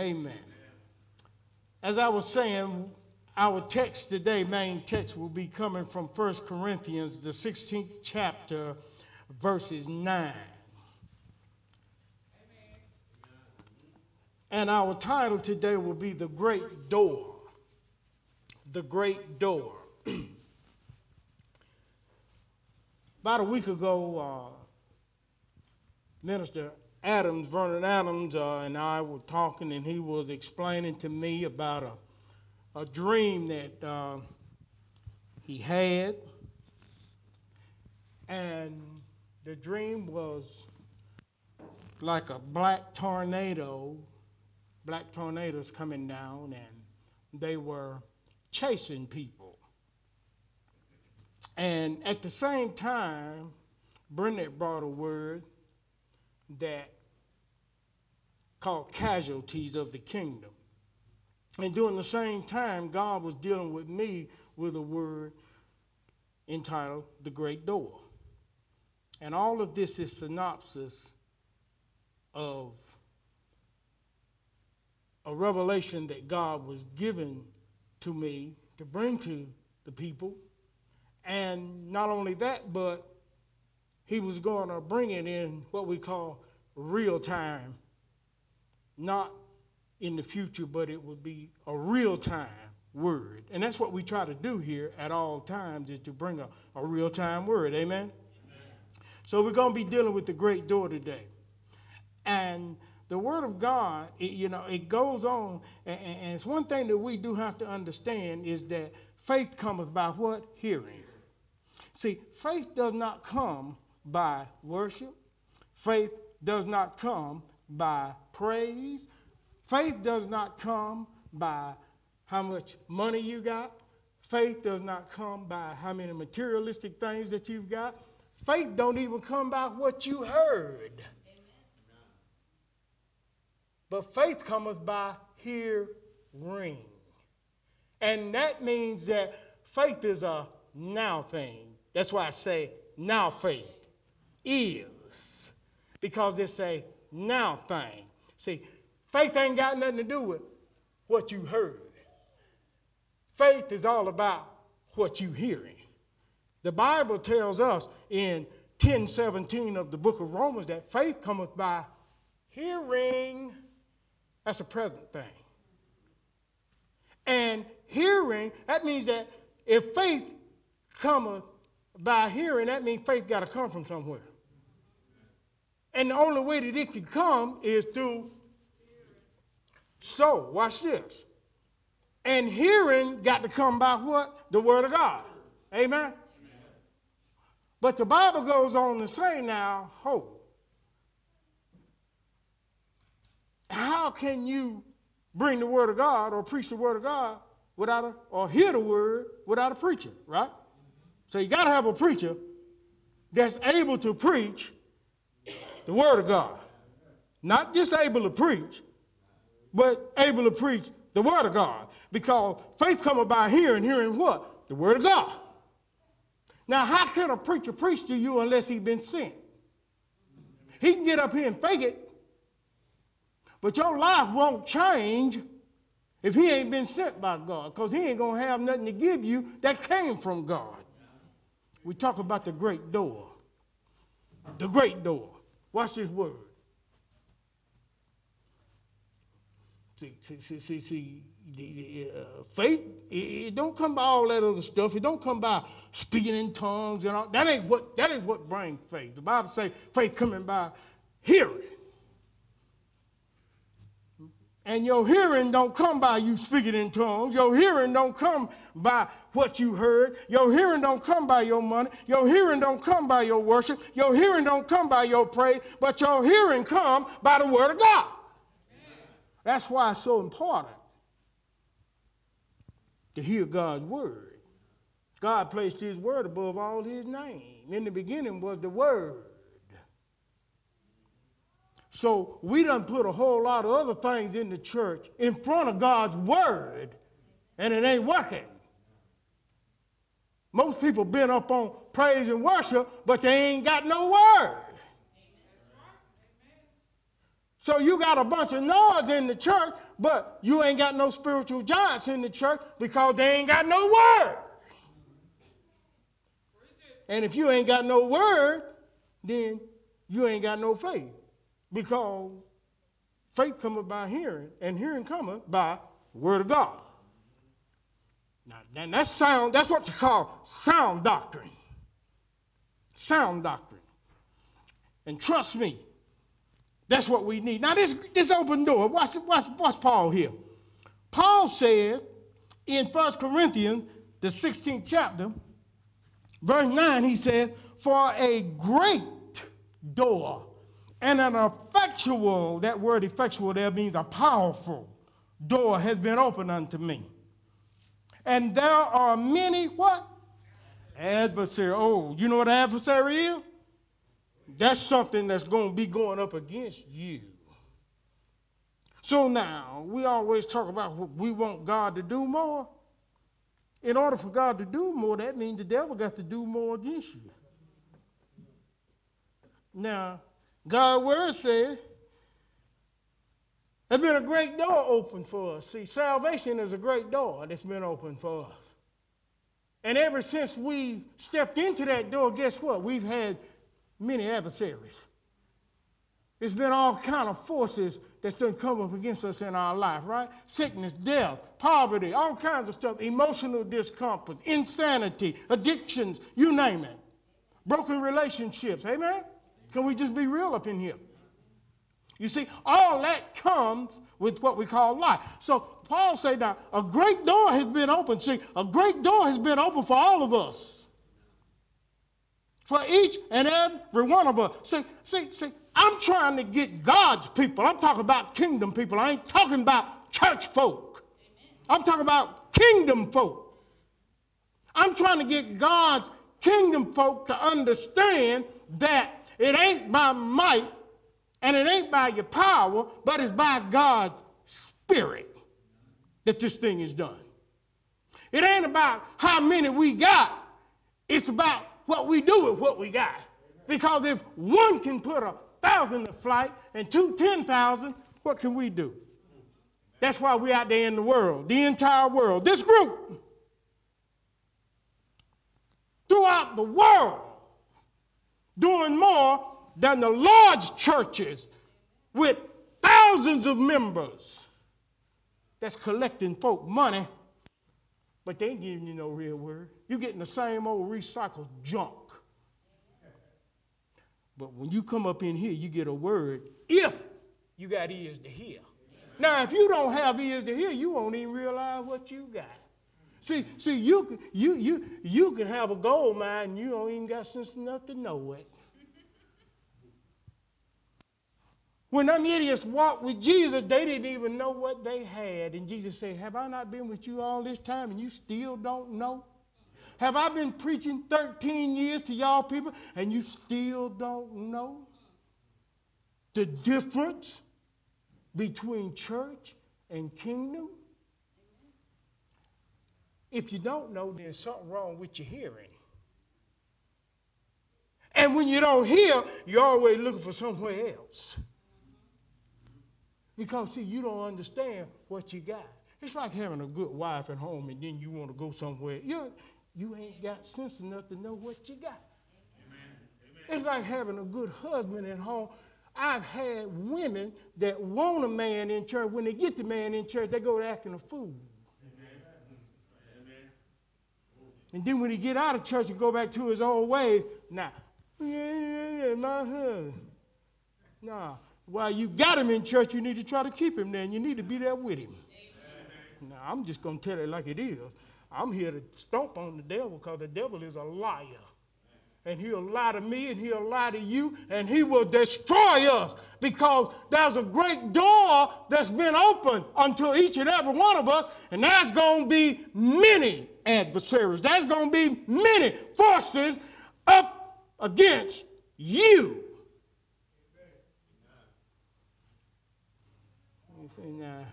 Amen. As I was saying, our text today, main text, will be coming from 1 Corinthians, the 16th chapter, verses 9. And our title today will be The Great Door. The Great Door. About a week ago, uh, Minister Adams, Vernon Adams, uh, and I were talking, and he was explaining to me about a, a dream that uh, he had. And the dream was like a black tornado, black tornadoes coming down, and they were chasing people. And at the same time, Burnett brought a word that called casualties of the kingdom. And during the same time, God was dealing with me with a word entitled The Great Door. And all of this is synopsis of a revelation that God was given to me to bring to the people. And not only that, but he was going to bring it in what we call real time, not in the future, but it would be a real time word. And that's what we try to do here at all times is to bring a, a real time word. Amen? Amen? So we're going to be dealing with the great door today. And the word of God, it, you know, it goes on, and, and it's one thing that we do have to understand is that faith cometh by what? Hearing. See, faith does not come by worship. Faith does not come by praise. Faith does not come by how much money you got. Faith does not come by how many materialistic things that you've got. Faith don't even come by what you heard. But faith cometh by hearing. And that means that faith is a now thing. That's why I say now faith is because it's a now thing. See, faith ain't got nothing to do with what you heard. Faith is all about what you hearing. The Bible tells us in 10:17 of the book of Romans that faith cometh by hearing. That's a present thing. And hearing, that means that if faith cometh by hearing, that means faith got to come from somewhere. And the only way that it can come is through so. Watch this. And hearing got to come by what? The Word of God. Amen? Amen. But the Bible goes on to say now, hope. How can you bring the Word of God or preach the Word of God without a, or hear the Word without a preacher, right? So you got to have a preacher that's able to preach the Word of God. Not just able to preach, but able to preach the Word of God. Because faith cometh by hearing, hearing what? The Word of God. Now, how can a preacher preach to you unless he's been sent? He can get up here and fake it, but your life won't change if he ain't been sent by God, because he ain't going to have nothing to give you that came from God. We talk about the great door. The great door. Watch this word. See, see, see, see, see uh, faith, it, it, don't come by all that other stuff. It don't come by speaking in tongues and all. That ain't what, that ain't what brings faith. The Bible says faith coming by hearing. And your hearing don't come by you speaking in tongues. Your hearing don't come by what you heard. Your hearing don't come by your money. Your hearing don't come by your worship. Your hearing don't come by your praise. But your hearing come by the word of God. That's why it's so important to hear God's word. God placed his word above all his name. In the beginning was the word. So we done put a whole lot of other things in the church in front of God's word, and it ain't working. Most people been up on praise and worship, but they ain't got no word. So you got a bunch of noise in the church, but you ain't got no spiritual giants in the church because they ain't got no word. And if you ain't got no word, then you ain't got no faith. Because faith cometh by hearing, and hearing cometh by word of God. Now, then that's sound, that's what you call sound doctrine. Sound doctrine. And trust me, that's what we need. Now, this, this open door, watch, watch, watch Paul here. Paul says in 1 Corinthians, the 16th chapter, verse 9, he says, For a great door and an effectual, that word effectual there means a powerful door has been opened unto me. And there are many what? Adversary. Oh, you know what adversary is? That's something that's going to be going up against you. So now, we always talk about we want God to do more. In order for God to do more, that means the devil got to do more against you. Now, God's word says there's been a great door open for us. See, salvation is a great door that's been opened for us. And ever since we stepped into that door, guess what? We've had many adversaries. It's been all kind of forces that's done come up against us in our life, right? Sickness, death, poverty, all kinds of stuff, emotional discomfort, insanity, addictions, you name it. Broken relationships, amen? Can we just be real up in here? You see, all that comes with what we call life. So Paul said now, a great door has been opened. See, a great door has been opened for all of us. For each and every one of us. See, see, see, I'm trying to get God's people. I'm talking about kingdom people. I ain't talking about church folk. I'm talking about kingdom folk. I'm trying to get God's kingdom folk to understand that it ain't by might and it ain't by your power, but it's by God's Spirit that this thing is done. It ain't about how many we got, it's about what we do with what we got. Because if one can put a thousand to flight and two ten thousand, what can we do? That's why we're out there in the world, the entire world. This group, throughout the world, doing more than the large churches with thousands of members that's collecting folk money, but they ain't giving you no real word. You're getting the same old recycled junk. But when you come up in here, you get a word if you got ears to hear. Now, if you don't have ears to hear, you won't even realize what you got. See, see, you, you, you, you can have a gold mine and you don't even got sense enough to know it. When them idiots walked with Jesus, they didn't even know what they had. And Jesus said, Have I not been with you all this time and you still don't know? Have I been preaching 13 years to y'all people and you still don't know the difference between church and kingdom? If you don't know, there's something wrong with your hearing. And when you don't hear, you're always looking for somewhere else. Because, see, you don't understand what you got. It's like having a good wife at home and then you want to go somewhere. You, you ain't got sense enough to know what you got. Amen. It's like having a good husband at home. I've had women that want a man in church. When they get the man in church, they go to acting a fool. Amen. And then when he get out of church and go back to his old ways, now, nah, yeah, yeah, yeah, my husband. Nah, while you got him in church, you need to try to keep him there, and you need to be there with him. Amen. Now, I'm just going to tell it like it is. I'm here to stomp on the devil because the devil is a liar. And he'll lie to me and he'll lie to you and he will destroy us because there's a great door that's been opened unto each and every one of us, and there's going to be many adversaries. There's going to be many forces up against you. And uh,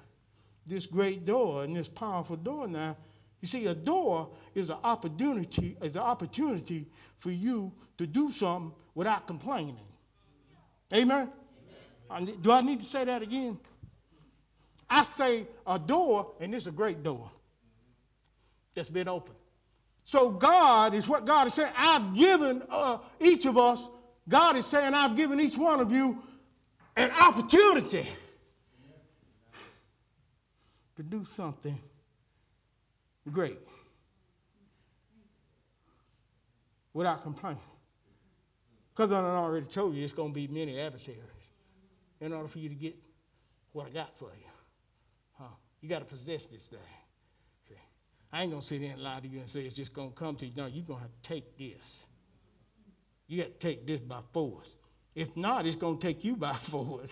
this great door and this powerful door now, you see, a door is an opportunity, is an opportunity for you to do something without complaining. Amen? Amen. Do I need to say that again? I say a door, and it's a great door that's been opened. So God is what God is saying. I've given uh, each of us, God is saying, I've given each one of you an opportunity to do something great without complaining. Because I already told you it's going to be many adversaries in order for you to get what I got for you. Huh? You got to possess this thing. See, I ain't going to sit here and lie to you and say it's just going to come to you. No, you're going to have to take this. You got to take this by force. If not, it's going to take you by force.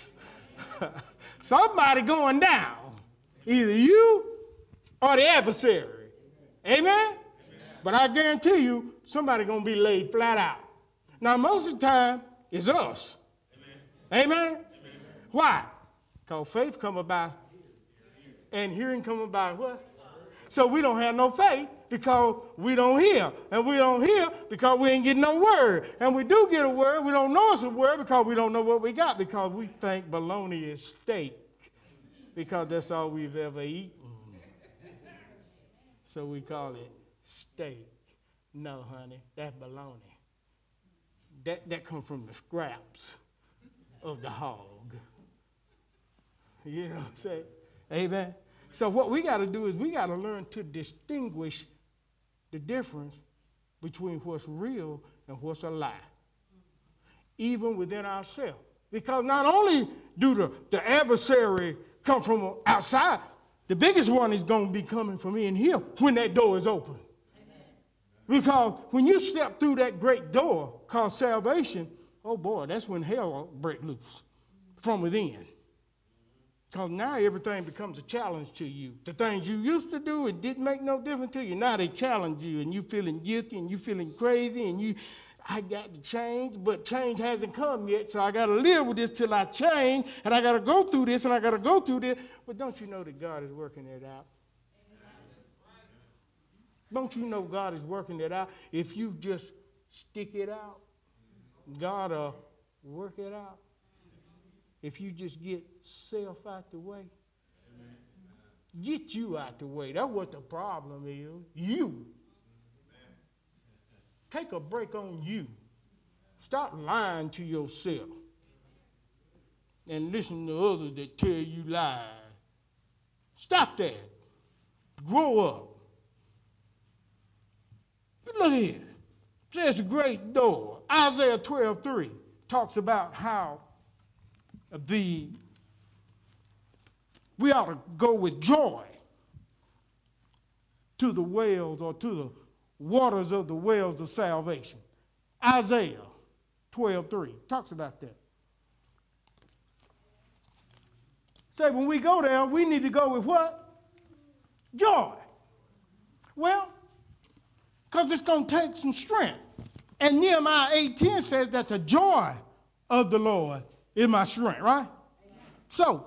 Somebody going down. Either you or the adversary. Amen? Amen? But I guarantee you, somebody going to be laid flat out. Now, most of the time, it's us. Amen? Amen? Why? Because faith come about and hearing come about what? So we don't have no faith because we don't hear. And we don't hear because we ain't getting no word. And we do get a word, we don't know it's a word because we don't know what we got because we think bologna is steak because that's all we've ever eaten. So we call it steak. No, honey, that's bologna. That, that comes from the scraps of the hog. You know what I'm saying? Amen. So what we got to do is we got to learn to distinguish the difference between what's real and what's a lie, even within ourselves. Because not only do the, the adversary come from outside, the biggest one is going to be coming from in here when that door is open. Because when you step through that great door called salvation, oh boy, that's when hell break loose from within. Because now everything becomes a challenge to you. The things you used to do, it didn't make no difference to you. Now they challenge you, and you feeling guilty, and you feeling crazy, and you, I got to change, but change hasn't come yet, so I got to live with this till I change, and I got to go through this, and I got to go through this. But don't you know that God is working it out? Don't you know God is working it out? If you just stick it out, God will work it out if you just get self out the way. Get you out the way. That's what the problem is. You. Take a break on you. Stop lying to yourself. And listen to others that tell you lies. Stop that. Grow up. Look here. Says a great door. Isaiah 12 3 talks about how the we ought to go with joy to the wells or to the waters of the wells of salvation. Isaiah 12:3 talks about that. Say when we go there, we need to go with what? Joy. Well, because it's going to take some strength. And Nehemiah 8:10 says that the joy of the Lord is my strength, right? So,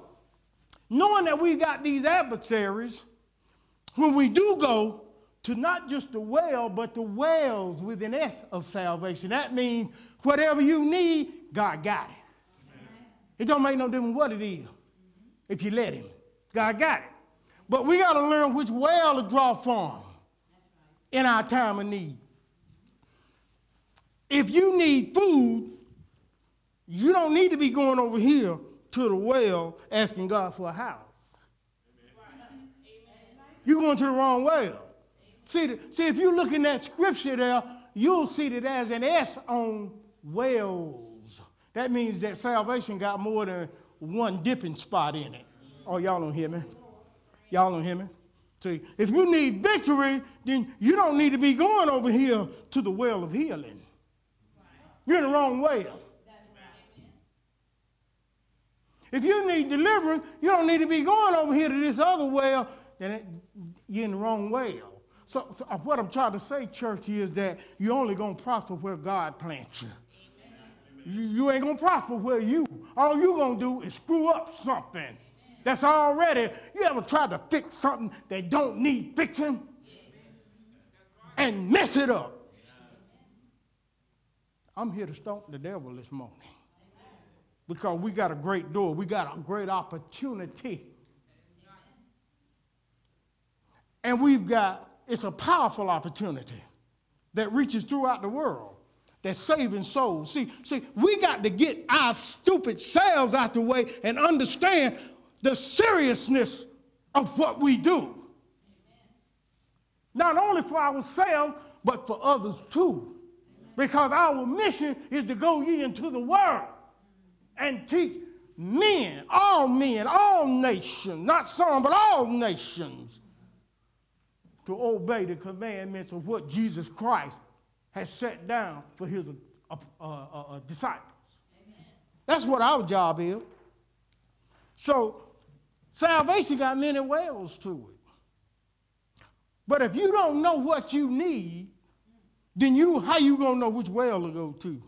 knowing that we got these adversaries, when we do go to not just the well, but the wells with an S of salvation, that means whatever you need, God got it. It don't make no difference what it is if you let Him. God got it. But we got to learn which well to draw from in our time of need. If you need food, you don't need to be going over here to the well asking God for a house. You're going to the wrong well. See, see, if you look in that scripture there, you'll see that there's an S on wells. That means that salvation got more than one dipping spot in it. Oh, y'all don't hear me? Y'all don't hear me? See, if you need victory, then you don't need to be going over here to the well of healing. You're in the wrong well. If you need deliverance, you don't need to be going over here to this other well. Then you're in the wrong well. So, so, uh, what I'm trying to say, church, is that you're only going to prosper where God plants you. You, you ain't going to prosper where you. All you're going to do is screw up something that's already. You ever tried to fix something that don't need fixing and mess it up? I'm here to stomp the devil this morning because we got a great door, we got a great opportunity. And we've got, it's a powerful opportunity that reaches throughout the world that's saving souls. See, see, we got to get our stupid selves out the way and understand the seriousness of what we do. Not only for ourselves, but for others too. Because our mission is to go ye into the world and teach men, all men, all nations, not some, but all nations, to obey the commandments of what Jesus Christ has set down for his uh, uh, uh, uh disciples. Amen. That's what our job is. So, salvation got many wells to it. But if you don't know what you need, then you how you gonna know which well to go to?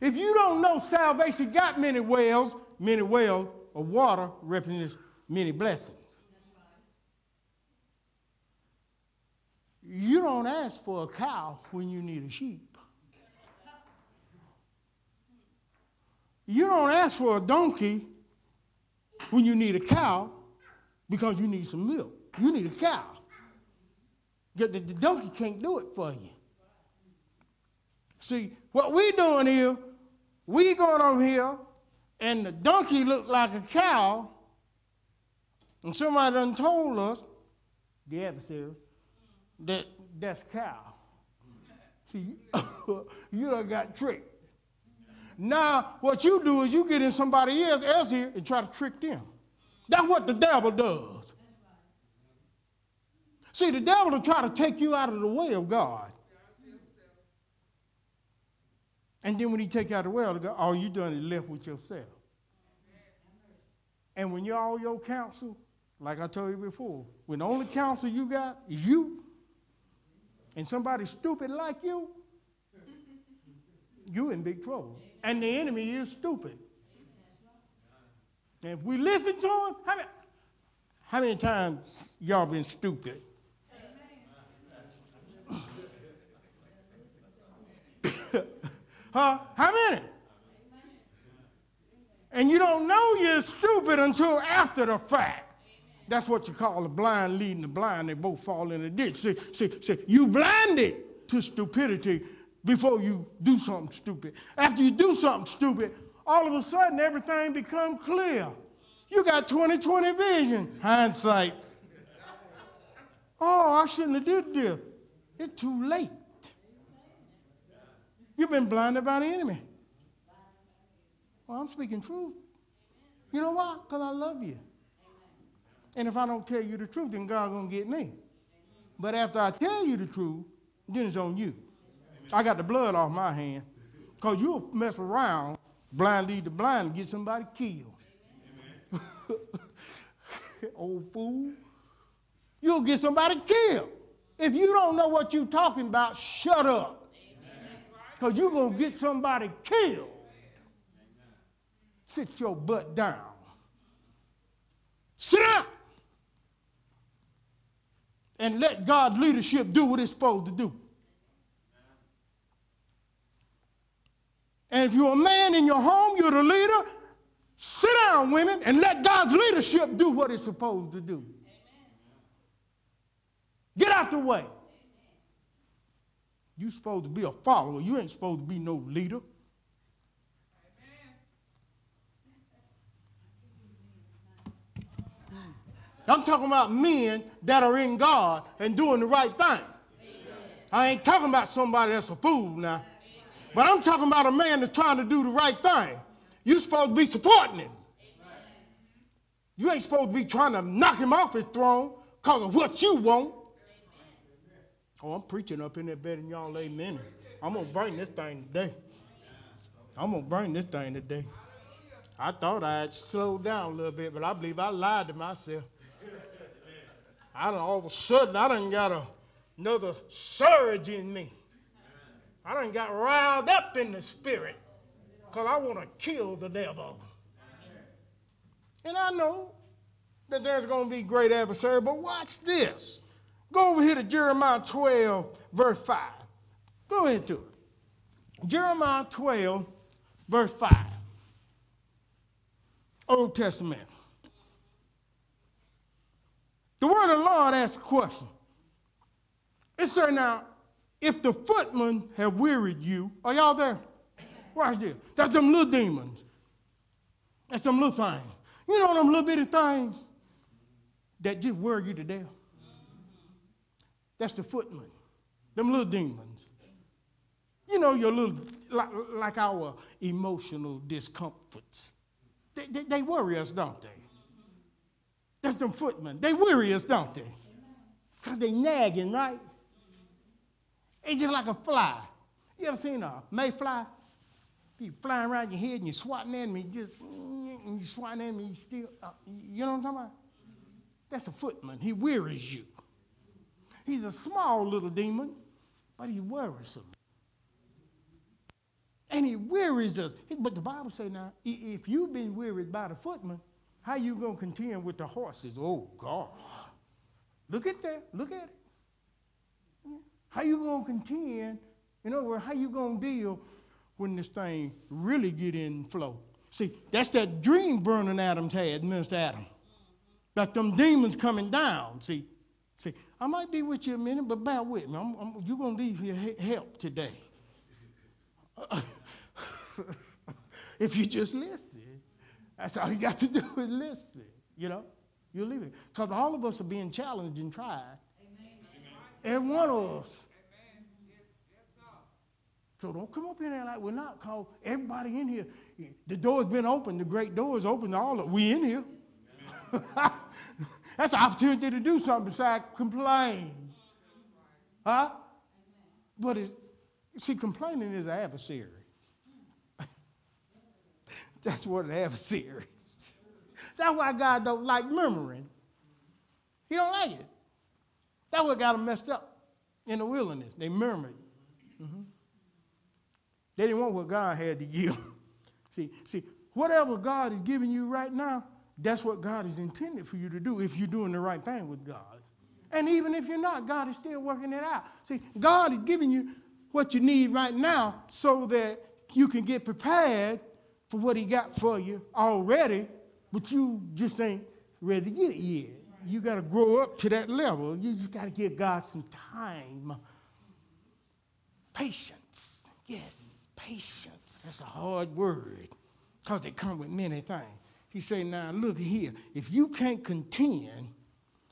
If you don't know salvation got many wells, many wells of water represents many blessings. You don't ask for a cow when you need a sheep. You don't ask for a donkey when you need a cow because you need some milk. You need a cow. The, the, donkey can't do it for you. See, what we're doing here, we going over here, and the donkey look like a cow, and somebody done told us, the adversary, that that's cow. See, you done got tricked. Now, what you do is you get in somebody else, else here and try to trick them. That's what the devil does. See, the devil will try to take you out of the way of God. And then when he take you out of the way of God, all you done is left with yourself. And when you're all your counsel, like I told you before, when the only counsel you got is you, and somebody stupid like you, you in big trouble. And the enemy is stupid. And if we listen to him, how many, how many times y'all been stupid? huh? How many? And you don't know you're stupid until after the fact. That's what you call a blind leading the blind. They both fall in a ditch. See, see, see, you blinded to stupidity before you do something stupid. After you do something stupid, all of a sudden everything becomes clear. You got 20/20 vision, hindsight. Oh, I shouldn't have did this. It's too late. You've been blinded by the enemy. Well, I'm speaking truth. You know why? Because I love you. And if I don't tell you the truth, then God's going to get me. But after I tell you the truth, then it's on you. I got the blood off my hand. Because you'll mess around, blind lead the blind, and get somebody killed. Old fool. You'll get somebody killed. If you don't know what you're talking about, shut up. Because you're going to get somebody killed. Sit your butt down. Sit down and let God's leadership do what it's supposed to do. And if you're a man in your home, you're the leader, sit down, women, and let God's leadership do what it's supposed to do. Get out the way. You're supposed to be a follower. You ain't supposed to be no leader. I'm talking about men that are in God and doing the right thing. Amen. I ain't talking about somebody that's a fool now. Amen. But I'm talking about a man that's trying to do the right thing. You're supposed to be supporting him. Amen. You ain't supposed to be trying to knock him off his throne because of what you want. Oh, I'm preaching up in there bed and y'all, amen. I'm going to bring this thing today. I'm going to bring this thing today. I thought I'd slow down a little bit, but I believe I lied to myself. I all of a sudden I done got a, another surge in me. I done got riled up in the spirit because I want to kill the devil. And I know that there's going to be great adversary, but watch this. Go over here to Jeremiah 12, verse 5. Go into it. Jeremiah 12, verse 5. Old Testament. The word of the Lord asks a question. It said, Now, if the footmen have wearied you, are y'all there? Watch this. That's them little demons. That's them little things. You know them little bitty things that just wear you to death? That's the footmen. Them little demons. You know, your little, like, like our emotional discomforts. They, they, they worry us, don't they? That's them footmen. They weary us, don't they? Because they nagging, right? It's just like a fly. You ever seen a mayfly? Be flying around your head and you're swatting at me, just and you swatting at me, you still, uh, you know what I'm talking about? That's a footman. He wearies you. He's a small little demon, but he worries us. And he wearies us. But the Bible say now, if you've been wearied by the footman, how you going to contend with the horses? Oh, God. Look at that. Look at it. How you going to contend? In other words, how you going to deal when this thing really get in flow? See, that's that dream Vernon Adams had, Minister Adam. Like them demons coming down. See, see, I might be with you a minute, but bear with me. I'm, I'm, you're going to need your help today. if you just listen. That's all you got to do is listen. You know, you leave it. Because all of us are being challenged and tried. Amen. Every one of us. So don't come up in there like we're not called. Everybody in here, the door's been open. The great door is open. All of we in here. That's an opportunity to do something besides complain. Huh? But see, complaining is an adversary. That's what an adversary is. That's why God don't like murmuring. He don't like it. That's what got them messed up in the wilderness. They murmured. Mm-hmm. They didn't want what God had to give. see, see, whatever God is giving you right now, that's what God is intended for you to do if you're doing the right thing with God. And even if you're not, God is still working it out. See, God is giving you what you need right now so that you can get prepared for what he got for you already, but you just ain't ready to get it yet. You got to grow up to that level. You just got to give God some time. Patience. Yes, patience. That's a hard word because it comes with many things. He said, now look here. If you can't contend,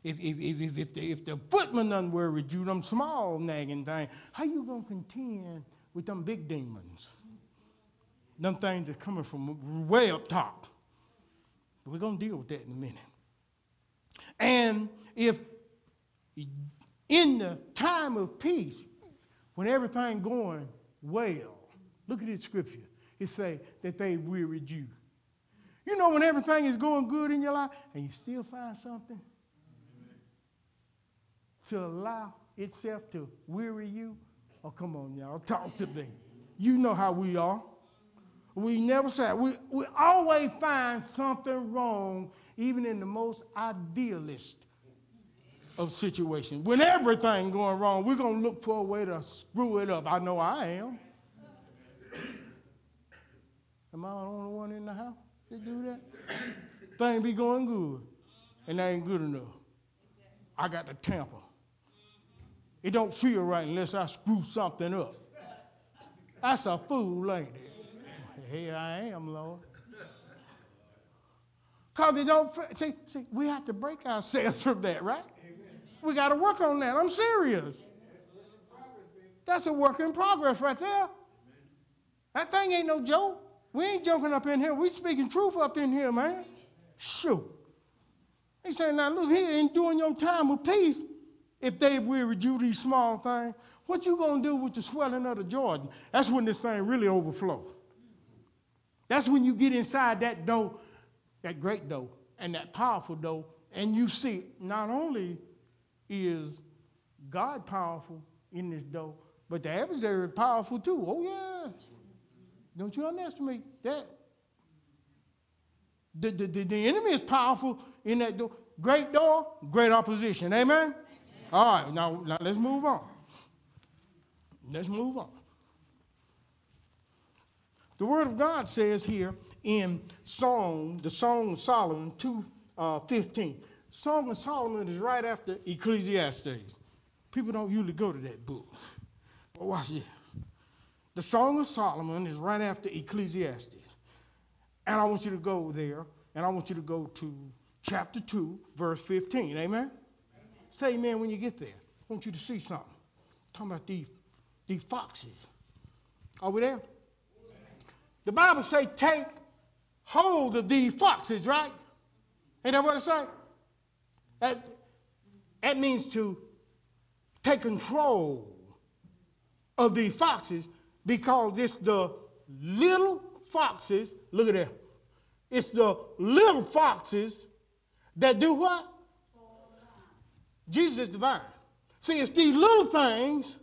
if, if, if, if, the, if the footman done worried you, them small nagging things, how you going to contend with them big demons? Them things are coming from way up top. But we're going to deal with that in a minute. And if in the time of peace, when everything going well, look at this scripture. It say that they wearied you. You know when everything is going good in your life and you still find something to allow itself to weary you? Oh, come on, y'all. Talk to me. You know how we are. We never say we, we always find something wrong, even in the most idealist of situations. When everything going wrong, we're gonna look for a way to screw it up. I know I am. Am I the only one in the house that do that? Thing be going good, and that ain't good enough. I got to tamper. It don't feel right unless I screw something up. That's a fool, ain't it? Here I am, Lord. Because they don't, see, see, we have to break ourselves from that, right? We got to work on that. I'm serious. That's a work in progress right there. That thing ain't no joke. We ain't joking up in here. We speaking truth up in here, man. Shoot. He saying, now look here, in doing your time of peace, if they wearied you these small things, what you gonna do with the swelling of the Jordan? That's when this thing really overflows. That's when you get inside that door, that great door, and that powerful door, and you see not only is God powerful in this door, but the adversary is powerful too. Oh, yes. Don't you underestimate that. The, the, the, the enemy is powerful in that door. Great door, great opposition. Amen? Amen? All right, now, now let's move on. Let's move on. The Word of God says here in Song, the Song of Solomon 2 uh, 15. Song of Solomon is right after Ecclesiastes. People don't usually go to that book. But watch this. The Song of Solomon is right after Ecclesiastes. And I want you to go there, and I want you to go to chapter 2, verse 15. Amen? amen. Say amen when you get there. I want you to see something. I'm talking about these, these foxes. Are we there? The Bible say take hold of these foxes, right? Ain't that what it say? That, that means to take control of these foxes because it's the little foxes, look at that. It's the little foxes that do what? Jesus is divine. See, it's these little things,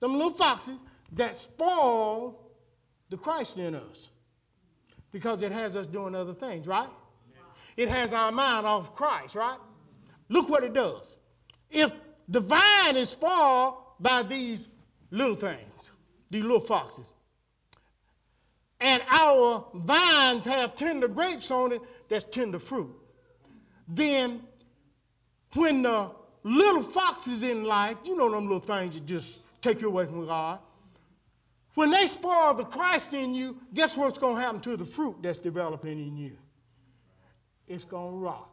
them little foxes, that spoil the Christ in us because it has us doing other things, right? It has our mind off Christ, right? Look what it does. If the vine is spoiled by these little things, these little foxes, and our vines have tender grapes on it that's tender fruit, then when the little foxes in life, you know them little things that just take you away from God, when they spoil the Christ in you, guess what's going to happen to the fruit that's developing in you? It's going to rot.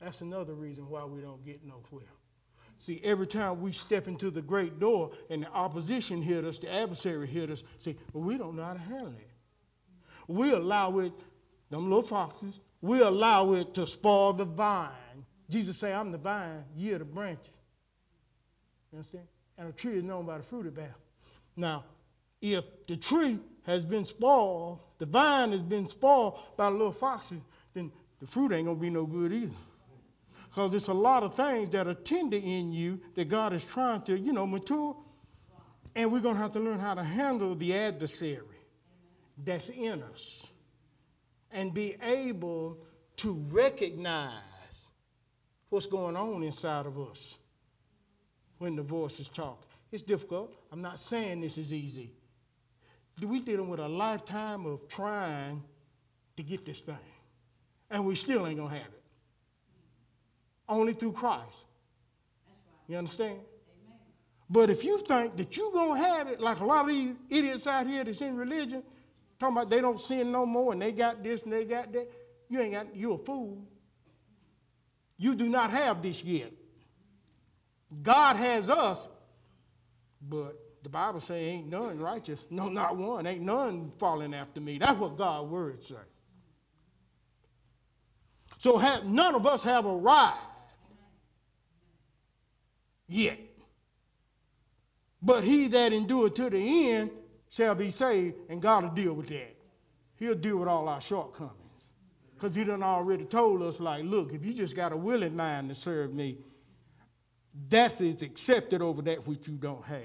That's another reason why we don't get nowhere. See, every time we step into the great door and the opposition hit us, the adversary hit us, see, well, we don't know how to handle it. We allow it, them little foxes, we allow it to spoil the vine. Jesus say, I'm the vine, you're the branches. You understand? And a tree is known by the fruit it bears. Now, if the tree has been spoiled, the vine has been spoiled by little foxes, then the fruit ain't going to be no good either. Because there's a lot of things that are tender in you that God is trying to, you know, mature. And we're going to have to learn how to handle the adversary that's in us and be able to recognize what's going on inside of us when the voices talk. It's difficult. I'm not saying this is easy. We're dealing with a lifetime of trying to get this thing, and we still ain't going to have it. Only through Christ. You understand? But if you think that you're going to have it, like a lot of these idiots out here that's in religion, talking about they don't sin no more and they got this and they got that, you ain't got, you're a fool. You do not have this yet. God has us, but the Bible say ain't none righteous. No, not one. Ain't none falling after me. That's what God's words say. So have, none of us have arrived yet. But he that endureth to the end shall be saved, and God will deal with that. He'll deal with all our shortcomings. Because he done already told us, like, look, if you just got a willing mind to serve me, that is accepted over that which you don't have.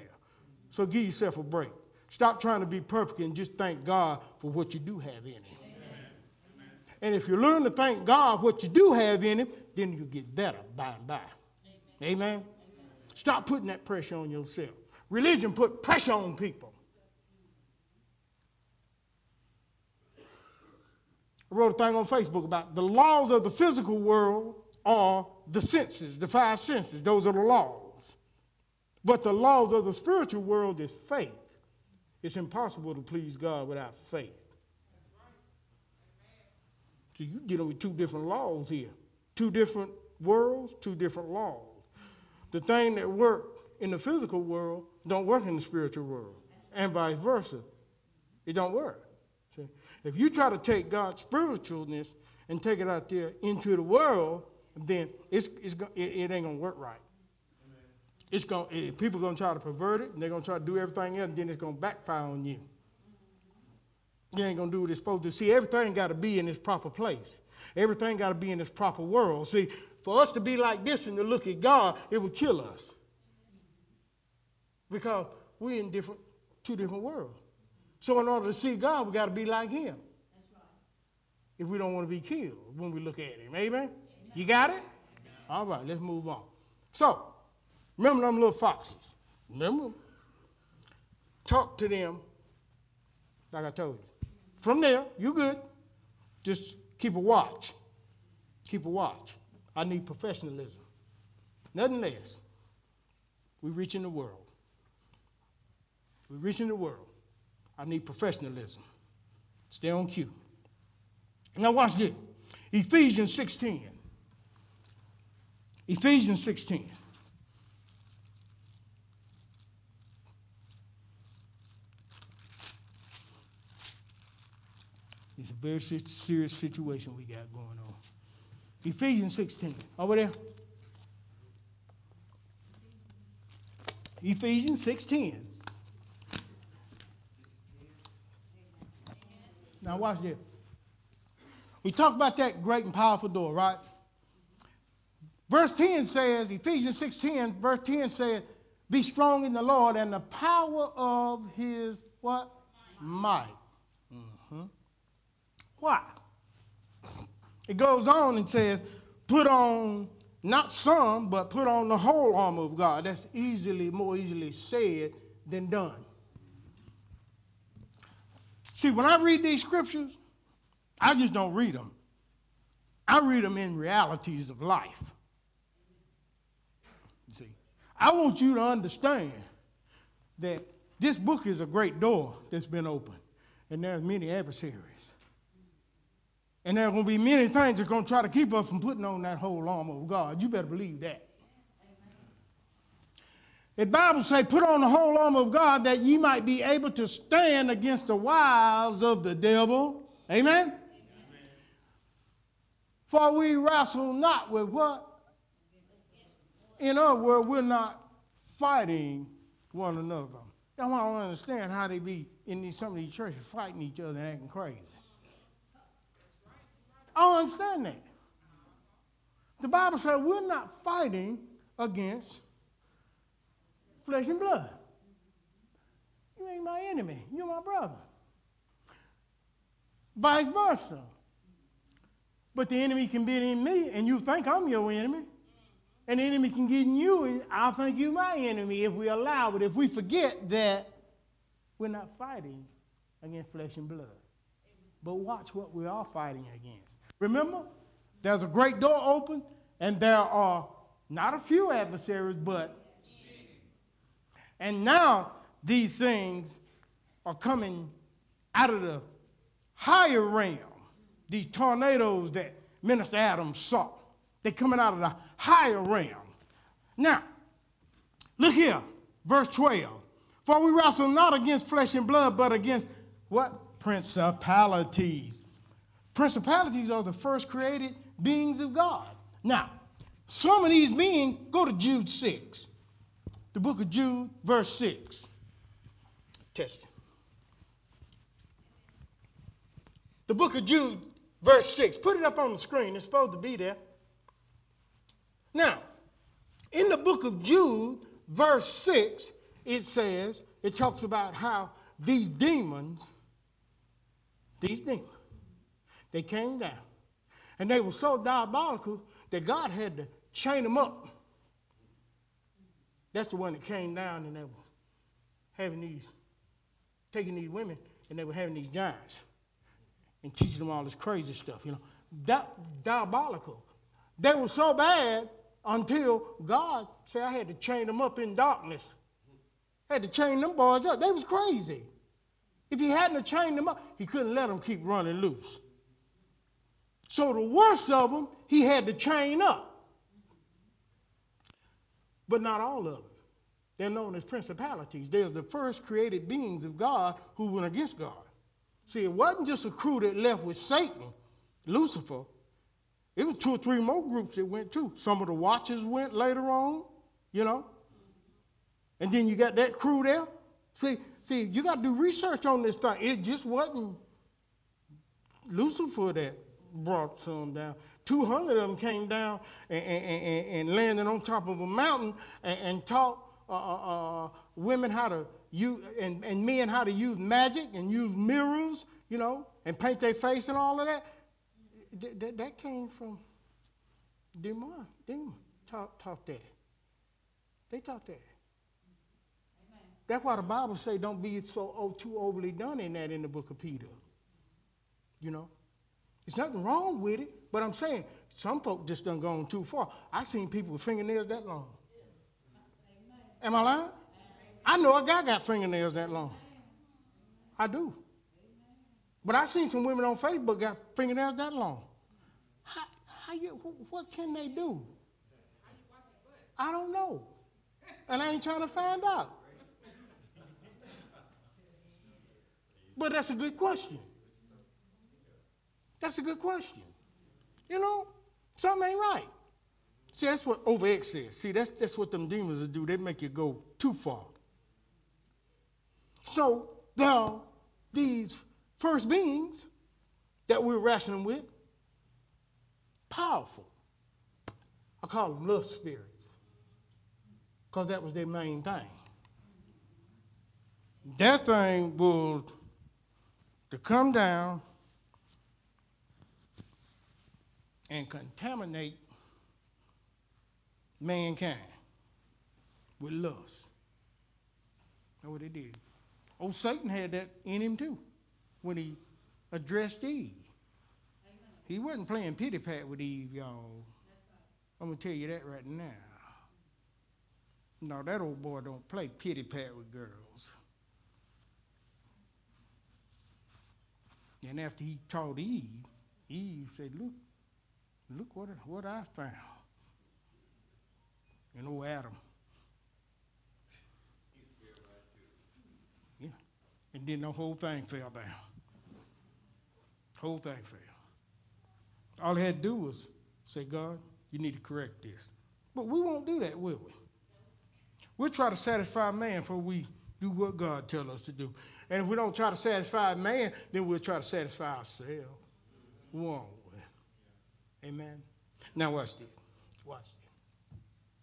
So give yourself a break. Stop trying to be perfect and just thank God for what you do have in Him. Amen. And if you learn to thank God what you do have in Him, then you get better by and by. Amen. Amen. Amen. Stop putting that pressure on yourself. Religion put pressure on people. I wrote a thing on Facebook about the laws of the physical world are the senses, the five senses. Those are the laws. But the laws of the spiritual world is faith. It's impossible to please God without faith. So you're dealing with two different laws here. Two different worlds, two different laws. The thing that work in the physical world don't work in the spiritual world. And vice versa. It don't work. See? If you try to take God's spiritualness and take it out there into the world, then it's, it's, it, ain't going to work right. It's going it, eh, people are going to try to pervert it, and they're going to try to do everything else, and then it's going to backfire on you. You ain't going to do what it's supposed to. See, everything got to be in its proper place. Everything got to be in its proper world. See, for us to be like this and to look at God, it would kill us. Because we're in different, two different worlds. So in order to see God, we got to be like Him. If we don't want to be killed when we look at Him. Amen? You got it? All right, let's move on. So, remember them little foxes. Remember? Talk to them like I told you. From there, you good. Just keep a watch. Keep a watch. I need professionalism. Nothing less. We reach in the world. We reach in the world. I need professionalism. Stay on cue. Now watch this. Ephesians 16. Ephesians 16. It's a very serious situation we got going on. Ephesians 16. Over there. Ephesians 6:10. Now watch this. We talked about that great and powerful door, right? Verse 10 says, Ephesians 6:10, verse 10 says, "Be strong in the Lord and the power of His what might." Mm-hmm. Why? It goes on and says, "Put on not some, but put on the whole armor of God." That's easily more easily said than done. See, when I read these scriptures, I just don't read them. I read them in realities of life. I want you to understand that this book is a great door that's been opened, and there's many adversaries. And there are going to be many things that's going to try to keep us from putting on that whole armor of God. You better believe that. The Bible say, put on the whole armor of God that ye might be able to stand against the wiles of the devil. Amen? Amen. For we wrestle not with what? In other words, we're not fighting one another. I don't understand how they be in these, some of these churches fighting each other and acting crazy. I don't understand that. The Bible says we're not fighting against flesh and blood. You ain't my enemy. You're my brother. Vice versa. But the enemy can be in me, and you think I'm your enemy. The enemy can get in you, I'll think you're my enemy if we allow it, if we forget that we're not fighting against flesh and blood. But watch what we are fighting against. Remember, there's a great door open, and there are not a few adversaries, but and now these things are coming out of the higher realm. These tornadoes that Minister Adams saw. They're coming out of the higher realm. Now, look here, verse 12. For we wrestle not against flesh and blood, but against what? Principalities. Principalities are the first created beings of God. Now, some of these beings, go to Jude 6. The book of Jude, verse 6. Test it. The book of Jude, verse 6. Put it up on the screen. It's supposed to be there. Now, in the book of Jude, verse 6, it says, it talks about how these demons, these demons, they came down. And they were so diabolical that God had to chain them up that's the one that came down and they were having these, taking these women and they were having these giants and teaching them all this crazy stuff, you know. Diabolical. They were so bad until God said I had to chain them up in darkness. I had to chain them boys up. They was crazy. If he hadn't chained them up, he couldn't let them keep running loose. So the worst of them, he had to chain up but not all of them. They're known as principalities. They're the first created beings of God who went against God. See, it wasn't just a crew that left with Satan, Lucifer. It was two or three more groups that went too. Some of the watchers went later on, you know. And then you got that crew there. See, see, you got to do research on this thing. It just wasn't Lucifer that brought some down. 200 of them came down and, and, and landed on top of a mountain and, taught uh, uh, uh, women how to use, and, and men how to use magic and use mirrors, you know, and paint their face and all of that. Th- th- that came from Demon. Demon taught, taught that. They taught that. Amen. That's why the Bible say don't be so oh, too overly done in that in the book of Peter. You know, there's nothing wrong with it, but I'm saying some folk just done gone too far. I seen people with fingernails that long. Am I lying? I know a guy got fingernails that long. I do. But I seen some women on Facebook got fingernails that long. How, how you, what can they do? I don't know. And I ain't trying to find out. But that's a good question. That's a good question. You know, something ain't right. See, that's what over says. See, that's, that's what them demons will do. They make you go too far. So, now, these first beings that we're wrestling with, powerful. I call them lust spirits because that was their main thing. That thing will to come down and contaminate mankind with lust. That's what they did. Oh, Satan had that in him too when he addressed Eve. He wasn't playing pity pat with Eve, y'all. I'm gonna tell you that right now. No, that old boy don't play pity pat with girls. And after he taught Eve, Eve said, Look, look what, what I found. And old Adam. Yeah. And then the whole thing fell down. Whole thing fell. All he had to do was say, God, you need to correct this. But we won't do that, will we? We'll try to satisfy man before we do what God tells us to do. And if we don't try to satisfy man, then we'll try to satisfy ourselves. Won't we? Amen. Now watch this. Watch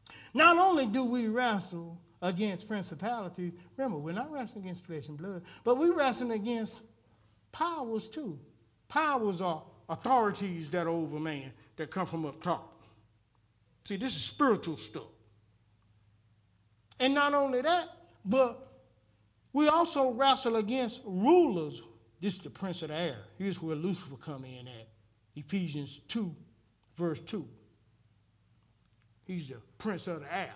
this. Not only do we wrestle against principalities, remember, we're not wrestling against flesh and blood, but we're wrestling against powers too. Powers are authorities that are over man that come from up top. See, this is spiritual stuff. And not only that, but we also wrestle against rulers. This is the prince of the air. Here's where Lucifer come in at. Ephesians 2, verse 2. He's the prince of the air.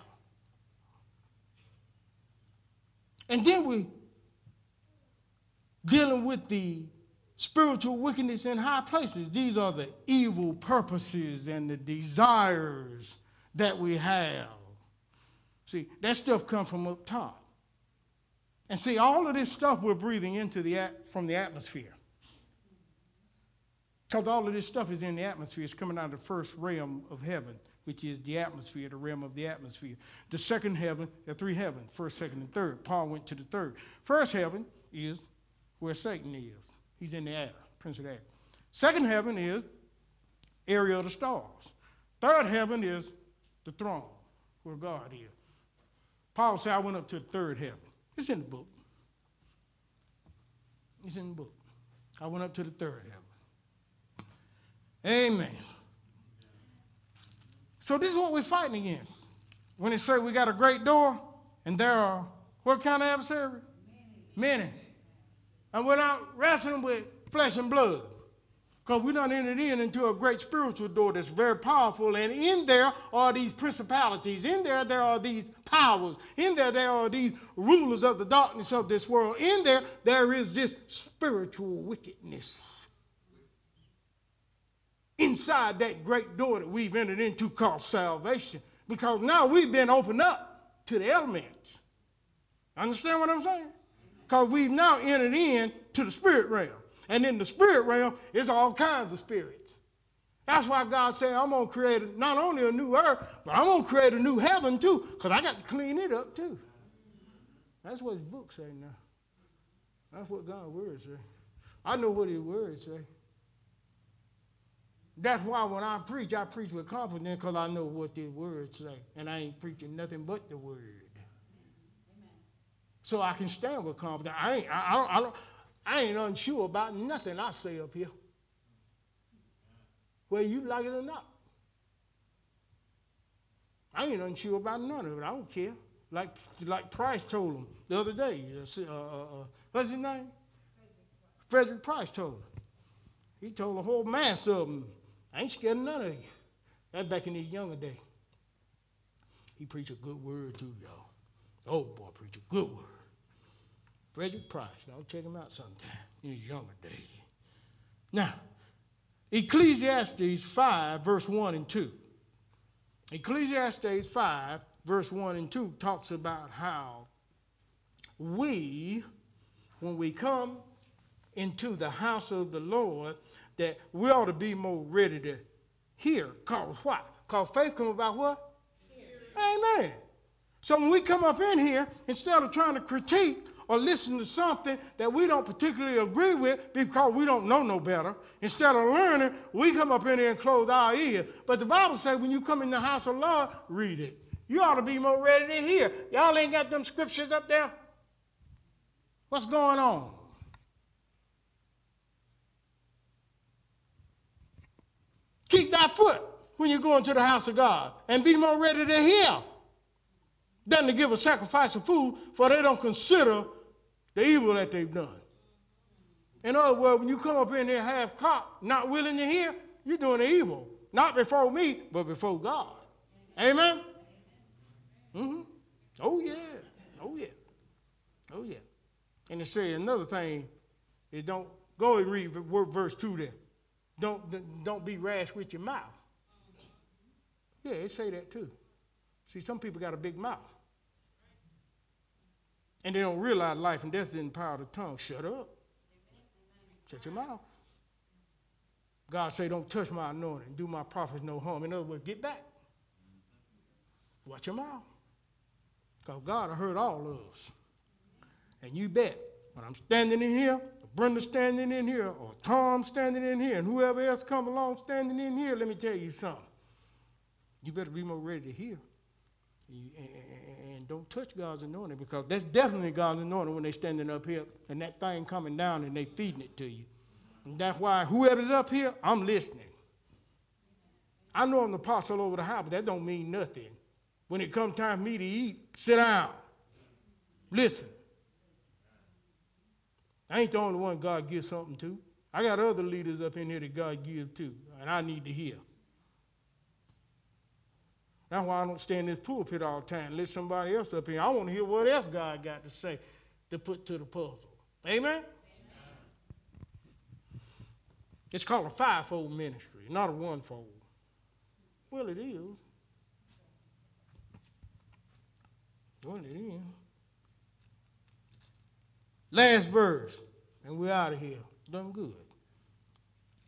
And then we dealing with the spiritual wickedness in high places. These are the evil purposes and the desires that we have. See, that stuff comes from up top. And see, all of this stuff we're breathing into the from the atmosphere. Because all of this stuff is in the atmosphere. It's coming out of the first realm of heaven, which is the atmosphere, the realm of the atmosphere. The second heaven, the three heavens, first, second, and third. Paul went to the third. First heaven is where Satan is. He's in the air, prince of the air. Second heaven is area of the stars. Third heaven is the throne, where God is. Paul said, I went up to the third heaven. It's in the book. It's in the book. I went up to the third heaven. Amen. So this is what we're fighting against. When they say we got a great door, and there are what kind of adversary? Many. Many. And we're not wrestling with flesh and blood. Because we're not entered in into a great spiritual door that's very powerful. And in there are these principalities. In there, there are these powers. In there, there are these rulers of the darkness of this world. In there, there is this spiritual wickedness. Inside that great door that we've entered into called salvation. Because now we've been opened up to the elements. Understand what I'm saying? Because we've now entered in to the spirit realm. And in the spirit realm, it's all kinds of spirits. That's why God said, I'm going to create not only a new earth, but I'm going to create a new heaven too, because I got to clean it up too. That's what his book say now. That's what God's word say. I know what his word say. That's why when I preach, I preach with confidence because I know what the word say. And I ain't preaching nothing but the word. So I can stand with confidence. I ain't, I, I, I, don't, I ain't unsure about nothing I say up here. Whether you like it or not. I ain't unsure about none of it. I don't care. like like Price told him the other day. Uh, uh, uh, what's his name? Frederick Price told him. He told a whole mass of them, I ain't scared of none of you. That's back in his younger day. He preached a good word too, y'all. Oh boy, preach a good word. Frederick Price. Y'all check him out sometime in his younger days. Now, Ecclesiastes 5, verse 1 and 2. Ecclesiastes 5, verse 1 and 2 talks about how we, when we come into the house of the Lord, that we ought to be more ready to hear. Cause what? Cause faith comes about what? Amen. So when we come up in here, instead of trying to critique or listen to something that we don't particularly agree with because we don't know no better, instead of learning, we come up in here and close our ears. But the Bible says when you come in the house of Lord, read it. You ought to be more ready to hear. Y'all ain't got them scriptures up there? What's going on? Keep that foot when you go into the house of God and be more ready to hear than to give a sacrifice of food, for they don't consider the evil that they've done. In other words, when you come up in here half cocked, not willing to hear, you're doing the evil. Not before me, but before God. Amen? Mm-hmm. Oh, yeah. Oh, yeah. Oh, yeah. And to say another thing is don't go and read verse 2 there. Don't, don't be rash with your mouth. Yeah, they say that too. See, some people got a big mouth. And they don't realize life and death is in the power of the tongue. Shut up. Shut your mouth. God say, don't touch my anointing. Do my prophets no harm. In other words, get back. Watch your mouth. Because God heard all of us. And you bet, when I'm standing in here, Brenda standing in here, or Tom standing in here, and whoever else come along standing in here, let me tell you something. You better be more ready to hear. And don't touch God's anointing because that's definitely God's anointing when they're standing up here and that thing coming down and they feeding it to you. And that's why whoever's up here, I'm listening. I know I'm the apostle over the house, but that don't mean nothing. When it comes time for me to eat, sit down. Listen. I ain't the only one God gives something to. I got other leaders up in here that God gives to, and I need to hear. That's why I don't stand in this pulpit all the time. Let somebody else up here. I want to hear what else God got to say to put to the puzzle. Amen? Amen. It's called a fivefold ministry, not a onefold. Well, it is. Well, it is. Last verse, and we're out of here. Done good.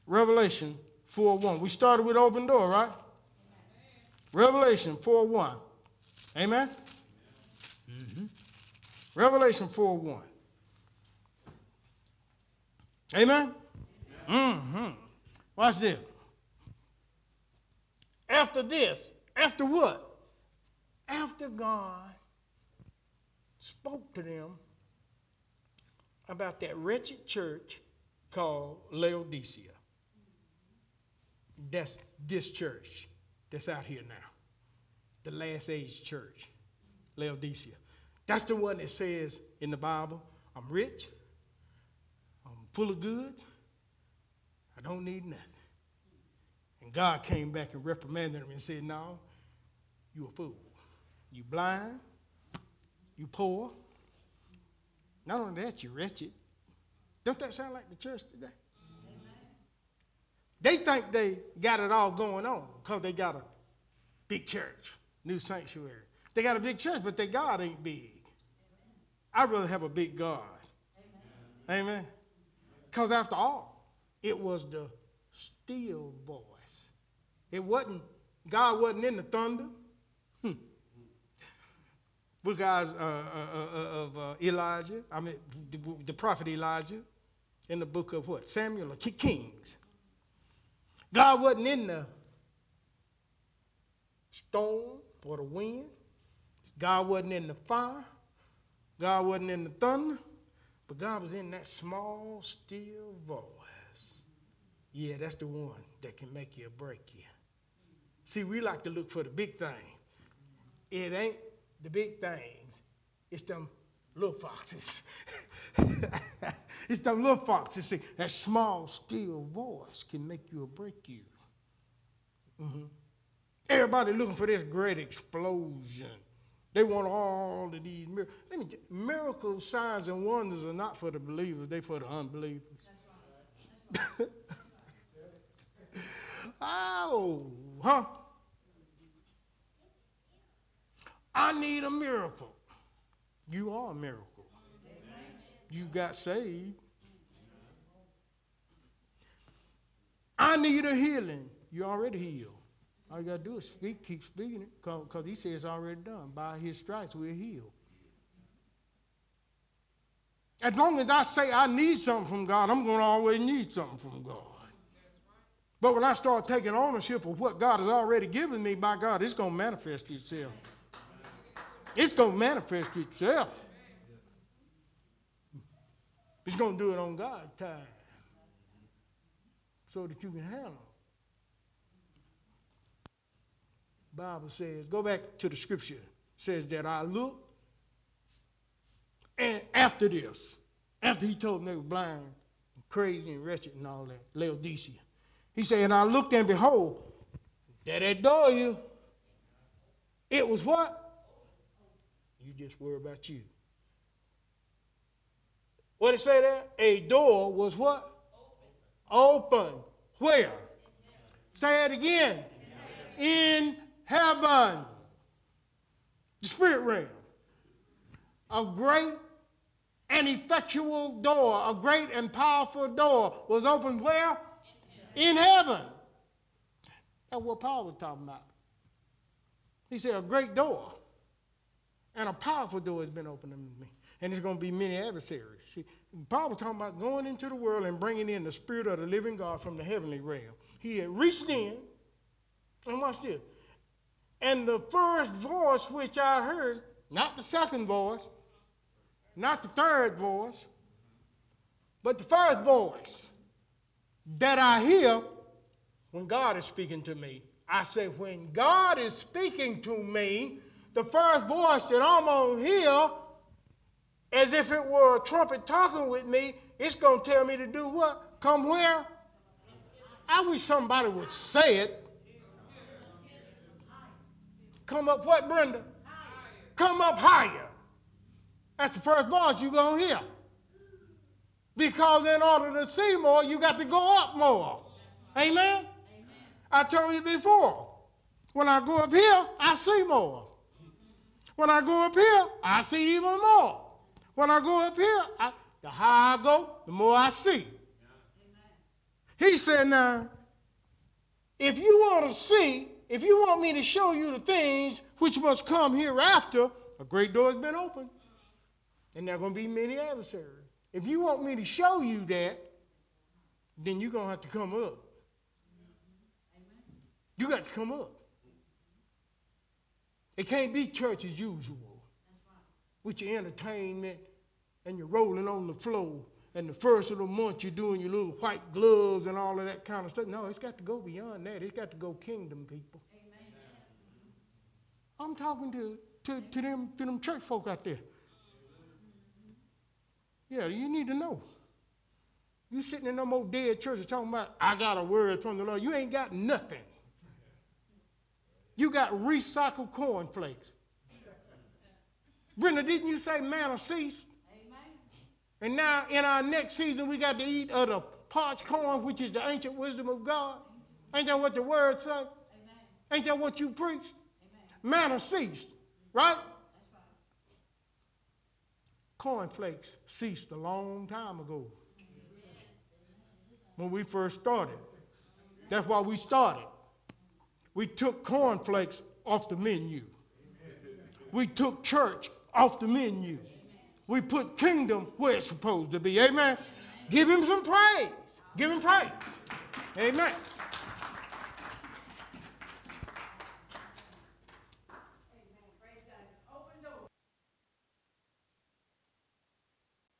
Revelation 4 1. We started with open door, right? Revelation 4 1. Amen? Mm-hmm. Revelation 4 1. Amen? Mm-hmm. Watch this. After this, after what? After God spoke to them about that wretched church called Laodicea. That's this church that's out here now. The last age church, Laodicea. That's the one that says in the Bible, I'm rich, I'm full of goods, I don't need nothing. And God came back and reprimanded him and said, No, you a fool. You blind, you poor, not only that, you're wretched. Don't that sound like the church today? They think they got it all going on because they got a big church, new sanctuary. They got a big church, but their God ain't big. I'd rather have a big God. Amen. Because after all, it was the still voice. It wasn't, God wasn't in the thunder. Hmm book guys uh, uh, uh, of uh, Elijah, I mean the, the, prophet Elijah, in the book of what Samuel or Kings. God wasn't in the storm or the wind. God wasn't in the fire. God wasn't in the thunder. But God was in that small, still voice. Yeah, that's the one that can make you or break you. See, we like to look for the big thing. It ain't the big things. It's them little foxes. it's them little foxes. See, that small, still voice can make you or break you. Mm-hmm. Everybody looking for this great explosion. They want all of these miracles. Let me miracles, signs, and wonders are not for the believers, they're for the unbelievers. oh, huh? I need a miracle. You are a miracle. You got saved. I need a healing. You already healed. All you got to do is speak, keep speaking it, because he says it's already done. By his stripes, we're healed. As long as I say I need something from God, I'm going to always need something from God. But when I start taking ownership of what God has already given me, by God, it's going to manifest itself. It's going to manifest itself. It's going to do it on God's time so that you can handle it. Bible says, go back to the scripture, says that I looked, and after this, after he told them they were blind, and crazy, and wretched, and all that, Laodicea, he said, and I looked, and behold, that door you, it was what? You just worry about you. What did it say there? A door was what? Open. Open. Where? Say it again. In heaven, the spirit realm. A great and effectual door, a great and powerful door was opened where? In heaven. That's what Paul was talking about. He said, A great door and a powerful door has been opened to me. And there's going to be many adversaries. See, Paul was talking about going into the world and bringing in the Spirit of the living God from the heavenly realm. He had reached in, and watch this, and the first voice which I heard, not the second voice, not the third voice, but the first voice that I hear when God is speaking to me. I say, when God is speaking to me, the first voice that I'm going to hear, as if it were a trumpet talking with me, it's going to tell me to do what? Come where? I wish somebody would say it. Come up what, Brenda? Come up higher. That's the first voice you're going to hear. Because in order to see more, you got to go up more. Amen? Amen? I told you before. When I go up here, I see more. When I go up here, I see even more. When I go up here, I, the higher I go, the more I see. He said, Now, if you want to see, if you want me to show you the things which must come hereafter, a great door has been opened. And there are going to be many adversaries. If you want me to show you that, then you're going to have to come up. You got to come up. It can't be church as usual with your entertainment and you're rolling on the floor. And the first of the month, you're doing your little white gloves and all of that kind of stuff. No, it's got to go beyond that. It's got to go kingdom people. Amen. I'm talking to, to, to, them, to them church folk out there. Yeah, you need to know. You sitting in them old dead churches talking about, I got a word from the Lord. You ain't got nothing. You got recycled cornflakes. Brenda, didn't you say manna ceased? And now in our next season, we got to eat of the parched corn, which is the ancient wisdom of God. Ain't that what the word say? Amen. Ain't that what you preach? Amen. Manna ceased, right? right? Cornflakes ceased a long time ago when we first started. That's why we started. We took cornflakes off the menu. We took church off the menu. We put kingdom where it's supposed to be. Amen. Give him some praise. Give him praise. Amen.